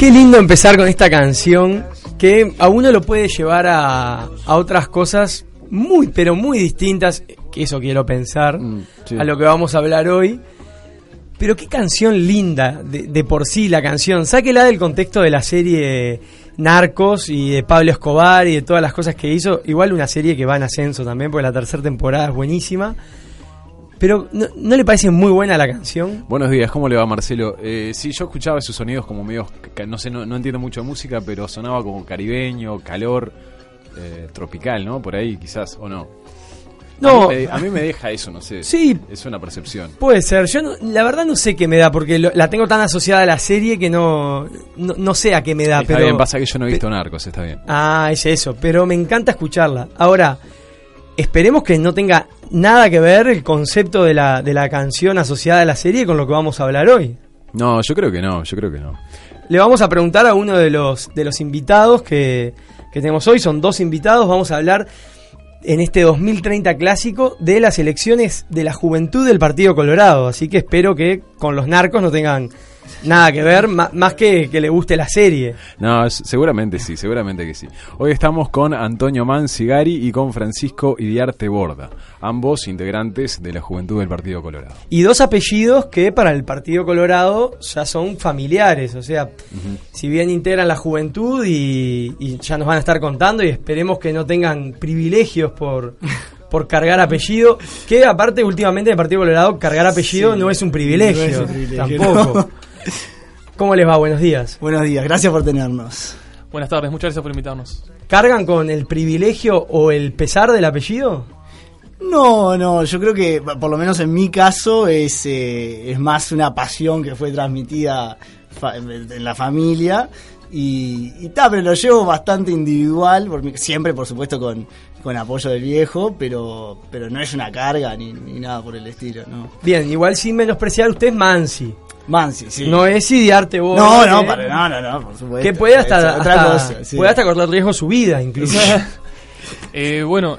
Qué lindo empezar con esta canción que a uno lo puede llevar a, a otras cosas muy, pero muy distintas, que eso quiero pensar, sí. a lo que vamos a hablar hoy. Pero qué canción linda, de, de por sí la canción. Sáquela del contexto de la serie Narcos y de Pablo Escobar y de todas las cosas que hizo. Igual una serie que va en ascenso también, porque la tercera temporada es buenísima. Pero ¿no, no le parece muy buena la canción? Buenos días, ¿cómo le va Marcelo? Eh, sí, yo escuchaba esos sonidos como medio, no sé, no, no entiendo mucho de música, pero sonaba como caribeño, calor, eh, tropical, ¿no? Por ahí quizás, o no. No. A mí, me, a mí me deja eso, no sé. Sí. Es una percepción. Puede ser, yo no- la verdad no sé qué me da, porque lo- la tengo tan asociada a la serie que no, no, no sé a qué me da. está pero, bien, pasa que yo no he visto Narcos, está bien. Ah, es eso, pero me encanta escucharla. Ahora, esperemos que no tenga nada que ver el concepto de la, de la canción asociada a la serie con lo que vamos a hablar hoy. No, yo creo que no, yo creo que no. Le vamos a preguntar a uno de los, de los invitados que, que tenemos hoy, son dos invitados, vamos a hablar en este 2030 clásico de las elecciones de la juventud del Partido Colorado, así que espero que con los narcos no tengan nada que ver, más que que le guste la serie. No, seguramente sí, seguramente que sí. Hoy estamos con Antonio Mancigari y con Francisco Idiarte Borda, ambos integrantes de la Juventud del Partido Colorado. Y dos apellidos que para el Partido Colorado ya son familiares, o sea, si bien integran la juventud y, y ya nos van a estar contando y esperemos que no tengan privilegios por, por cargar apellido, que aparte últimamente en el Partido Colorado cargar apellido Sí, no es un privilegio, no es un privilegio, tampoco. no. ¿Cómo les va? Buenos días. Buenos días, gracias por tenernos. Buenas tardes, muchas gracias por invitarnos. ¿Cargan con el privilegio o el pesar del apellido? No, no, yo creo que por lo menos en mi caso es, eh, es más una pasión que fue transmitida en la familia y, y ta, pero lo llevo bastante individual, por mi- siempre por supuesto con, con apoyo del viejo, pero, pero no es una carga ni, ni nada por el estilo, ¿no? Bien, igual sin menospreciar, usted es Mansi. Mansi, sí. No es Idiarte vos. No, no, para, no, no, no, por supuesto. Que puede hasta, hasta- cosa, sí. puede hasta cortar riesgo su vida, incluso. Eh, bueno,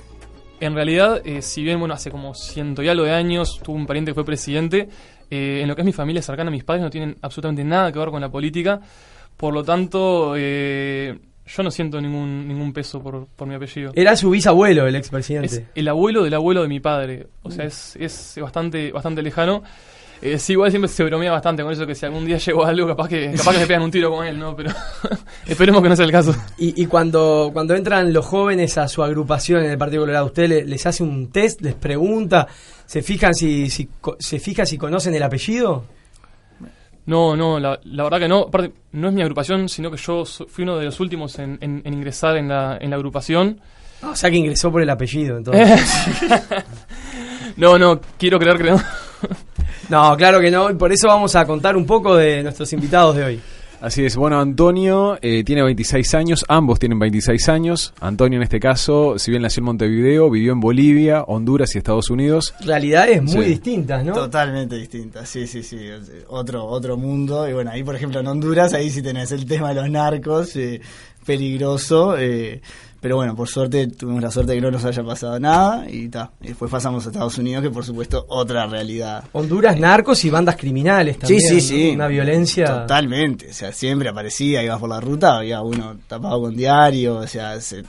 en realidad, eh, si bien bueno hace como ciento y algo de años tuve un pariente que fue presidente, eh, en lo que es mi familia cercana, mis padres no tienen absolutamente nada que ver con la política. Por lo tanto, eh, yo no siento ningún, ningún peso por, por mi apellido. Era su bisabuelo, el expresidente. Es el abuelo del abuelo de mi padre. O sea, es, es bastante, bastante lejano. Eh, sí, igual siempre se bromea bastante con eso, que si algún día llego a algo, capaz que, capaz que me pegan un tiro con él, ¿no? Pero esperemos que no sea el caso. Y, y cuando, cuando entran los jóvenes a su agrupación en el Partido Colorado, ¿usted le- les hace un test, les pregunta, se fijan si, si se fija si conocen el apellido? No, no, la, la verdad que no. Aparte, no es mi agrupación, sino que yo fui uno de los últimos en, en- en ingresar en la, en la agrupación. O sea que ingresó por el apellido, entonces. no, no, quiero creer que no. No, claro que no, y por eso vamos a contar un poco de nuestros invitados de hoy. Así es, bueno, Antonio eh, tiene 26 años, ambos tienen 26 años. Antonio en este caso, si bien nació en Montevideo, vivió en Bolivia, Honduras y Estados Unidos. Realidades muy Sí. distintas, ¿no? Totalmente distintas, sí, sí, sí. Otro, otro mundo. Y bueno, ahí por ejemplo en Honduras, ahí sí tenés el tema de los narcos, eh, peligroso. eh, pero bueno, por suerte tuvimos la suerte de que no nos haya pasado nada. Y ta. Y después pasamos a Estados Unidos, que por supuesto otra realidad. Honduras, narcos y bandas criminales Sí, también. sí, ¿no? sí. Una violencia. Totalmente. O sea, siempre aparecía, ibas por la ruta, había uno tapado con diario. O sea, se- se-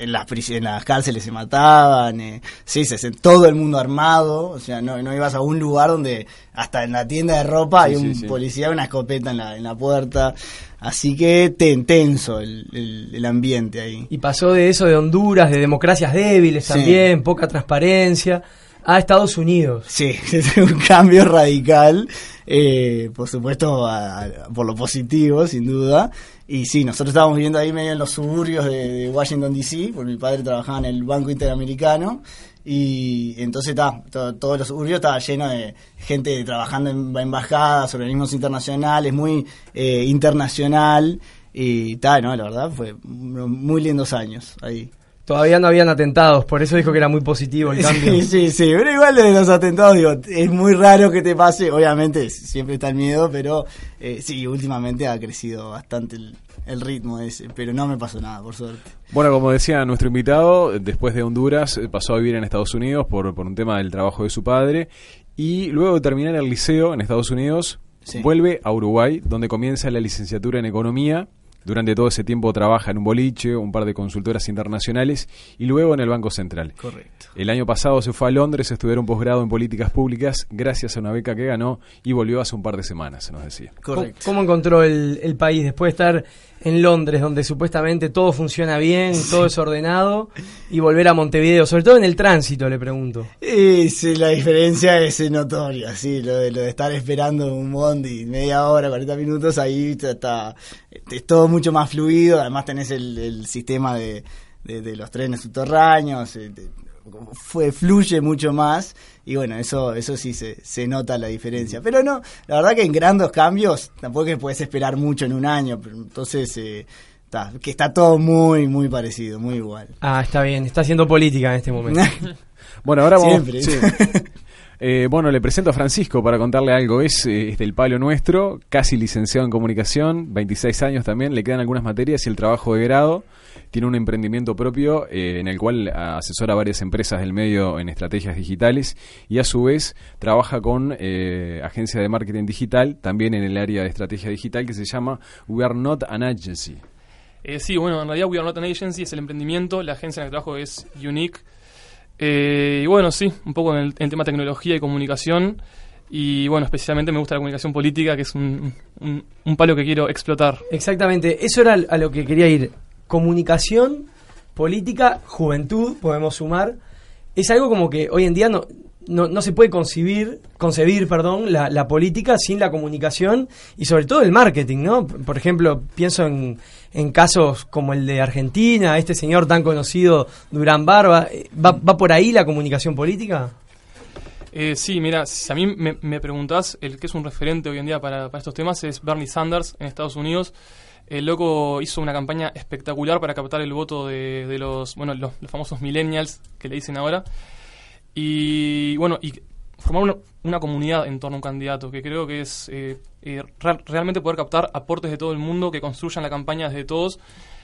en las, en las cárceles se mataban, eh, sí, se, todo el mundo armado, o sea, no, no ibas a un lugar donde hasta en la tienda de ropa hay Sí, sí, un sí. policía con una escopeta en la, en la puerta, así que ten- tenso el, el- el ambiente ahí. Y pasó de eso de Honduras, de democracias débiles Sí. también, poca transparencia, a Estados Unidos. Sí, es un cambio radical, eh, por supuesto, a- a- por lo positivo, sin duda. Y sí, nosotros estábamos viviendo ahí medio en los suburbios de, Washington, D.C., porque mi padre trabajaba en el Banco Interamericano. Y entonces está, todo, todos los suburbios estaba lleno de gente trabajando en embajadas, organismos internacionales, muy eh, internacional. Y tal, ¿no? La verdad, fue muy lindos años ahí. Todavía no habían atentados, por eso dijo que era muy positivo el cambio. Sí, sí, sí, pero igual de los atentados, digo, es muy raro que te pase, obviamente siempre está el miedo, pero eh, sí, últimamente ha crecido bastante el, el ritmo ese, pero no me pasó nada, por suerte. Bueno, como decía nuestro invitado, después de Honduras eh, pasó a vivir en Estados Unidos por, por un tema del trabajo de su padre y luego de terminar el liceo en Estados Unidos Sí. vuelve a Uruguay donde comienza la licenciatura en economía. Durante todo ese tiempo trabaja en un boliche, un par de consultoras internacionales y luego en el Banco Central. Correcto. El año pasado se fue a Londres a estudiar un posgrado en políticas públicas gracias a una beca que ganó y volvió hace un par de semanas, se nos decía. ¿Cómo, Correcto. cómo encontró el, el país después de estar en Londres, donde supuestamente todo funciona bien, todo es ordenado, y volver a Montevideo, sobre todo en el tránsito, le pregunto? Y sí, la diferencia es notoria, sí, lo de, lo de estar esperando un bondi media hora, 40 minutos, ahí está, está- es todo mucho más fluido, además tenés el, el sistema de, de- de los trenes subterráneos, eh, te- fue, fluye mucho más y bueno, eso eso sí se, se nota la diferencia. Pero no, la verdad que en grandes cambios tampoco es que puedes esperar mucho en un año, pero entonces eh, está, que está todo muy, muy parecido, muy igual. Ah, está bien, está haciendo política en este momento. Bueno, ahora vamos. Siempre. sí. Eh, bueno, le presento a Francisco para contarle algo. Es, eh, del palo nuestro, casi licenciado en comunicación, 26 años también. Le quedan algunas materias y el trabajo de grado. Tiene un emprendimiento propio eh, en el cual asesora a varias empresas del medio en estrategias digitales y a su vez trabaja con eh, agencia de marketing digital, también en el área de estrategia digital que se llama We Are Not an Agency. Eh, sí, bueno, en realidad We Are Not an Agency es el emprendimiento, la agencia en la que trabajo es Unique. Eh, y bueno, sí, un poco en el, en el tema tecnología y comunicación. Y bueno, especialmente me gusta la comunicación política, que es un, un- un palo que quiero explotar. Exactamente, eso era a lo que quería ir. Comunicación, política, juventud, podemos sumar. Es algo como que hoy en día no, no, no se puede concebir, concebir perdón, la, la política sin la comunicación y sobre todo el marketing, ¿no? Por ejemplo, pienso en, en casos como el de Argentina, este señor tan conocido, Durán Barba. eh, ¿Va, va por ahí la comunicación política? Eh, sí, mira, si a mí me, me preguntás, el que es un referente hoy en día para, para estos temas es Bernie Sanders en Estados Unidos. El loco hizo una campaña espectacular para captar el voto de, de los, bueno, los, los famosos millennials que le dicen ahora. Y bueno, y formar una, una comunidad en torno a un candidato, que creo que es eh, eh, real- realmente poder captar aportes de todo el mundo que construyan la campaña desde todos.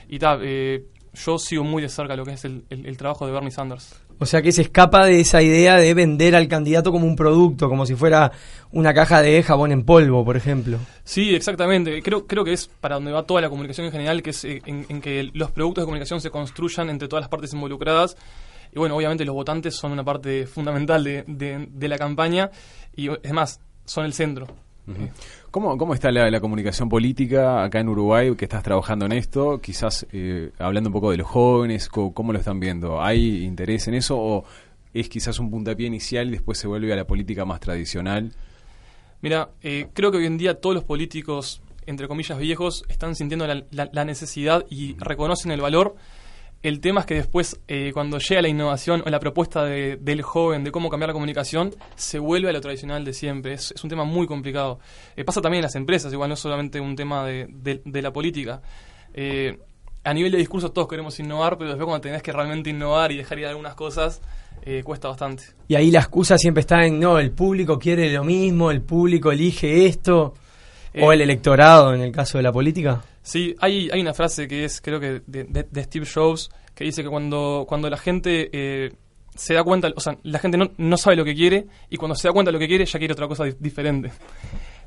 Y tal, eh, yo sigo muy de cerca lo que es el, el- el trabajo de Bernie Sanders. O sea que se escapa de esa idea de vender al candidato como un producto, como si fuera una caja de jabón en polvo, por ejemplo. Sí, exactamente. Creo, creo que es para donde va toda la comunicación en general, que es eh, en, en que los productos de comunicación se construyan entre todas las partes involucradas. Y bueno, obviamente los votantes son una parte fundamental de, de- de la campaña y es más, son el centro. ¿Cómo, ¿Cómo está la, la comunicación política acá en Uruguay que estás trabajando en esto? Quizás eh, hablando un poco de los jóvenes, co- ¿cómo, lo están viendo? ¿Hay interés en eso o es quizás un puntapié inicial y después se vuelve a la política más tradicional? Mira, eh, creo que hoy en día todos los políticos, entre comillas, viejos, están sintiendo la, la- la necesidad y reconocen el valor. El tema es que después, eh, cuando llega la innovación o la propuesta de- del joven de cómo cambiar la comunicación, se vuelve a lo tradicional de siempre. Es, un tema muy complicado. Eh, pasa también en las empresas, igual no es solamente un tema de, de- de la política. Eh, a nivel de discurso todos queremos innovar, pero después cuando tenés que realmente innovar y dejar ir algunas cosas, eh, cuesta bastante. Y ahí la excusa siempre está en, no, el público quiere lo mismo, el público elige esto, o Eh, el electorado en el caso de la política. Sí, hay, hay una frase que es, creo que de, de- de Steve Jobs, que dice que cuando, cuando la gente eh, se da cuenta, o sea, la gente no, no sabe lo que quiere, y cuando se da cuenta de lo que quiere, ya quiere otra cosa di- diferente.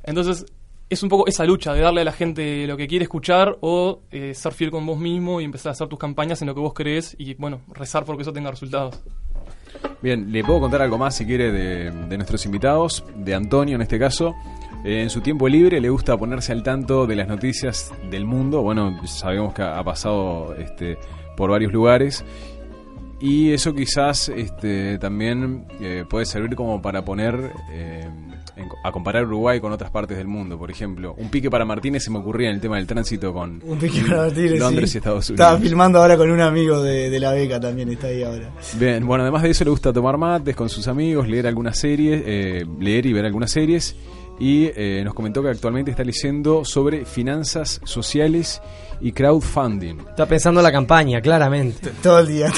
Entonces, es un poco esa lucha de darle a la gente lo que quiere escuchar o eh, ser fiel con vos mismo y empezar a hacer tus campañas en lo que vos crees y, bueno, rezar porque eso tenga resultados. Bien, le puedo contar algo más si quiere de, de nuestros invitados, de Antonio en este caso. Eh, en su tiempo libre le gusta ponerse al tanto de las noticias del mundo. Bueno, sabemos que ha ha pasado este, por varios lugares. Y eso quizás este, también eh, puede servir como para poner eh, en- a comparar Uruguay con otras partes del mundo. Por ejemplo, un pique para Martínez se me ocurría en el tema del tránsito con Un pique para Martínez, Londres sí. y Estados Unidos. Estaba filmando ahora con un amigo de, de la beca también, está ahí ahora. Bien, bueno, además de eso le gusta tomar mates con sus amigos, leer algunas series, eh, leer y ver algunas series. Y eh, nos comentó que actualmente está leyendo sobre finanzas sociales y crowdfunding. Está pensando la campaña, claramente. Todo el día.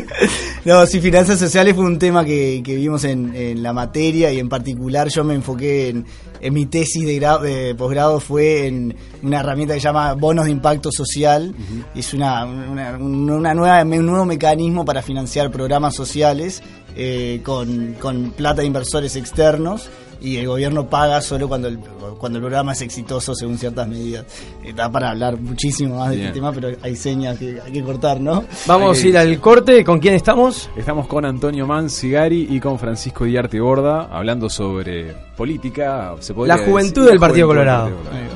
no, sí, finanzas sociales fue un tema que, que vimos en, en la materia y en particular yo me enfoqué en, en mi tesis de, de posgrado fue en una herramienta que se llama bonos de impacto social. Es una, una, una nueva, un nuevo mecanismo para financiar programas sociales eh, con, con plata de inversores externos y el gobierno paga solo cuando el, cuando el programa es exitoso según ciertas medidas. Eh, Da para hablar muchísimo más de Bien. este tema, pero hay señas que hay que cortar, ¿no? Vamos a ir al corte. ¿Con quién estamos? Estamos con Antonio Manzigari y con Francisco Diarte Borda hablando sobre política. Se La juventud decir, del Partido juventud Colorado. Partido Colorado.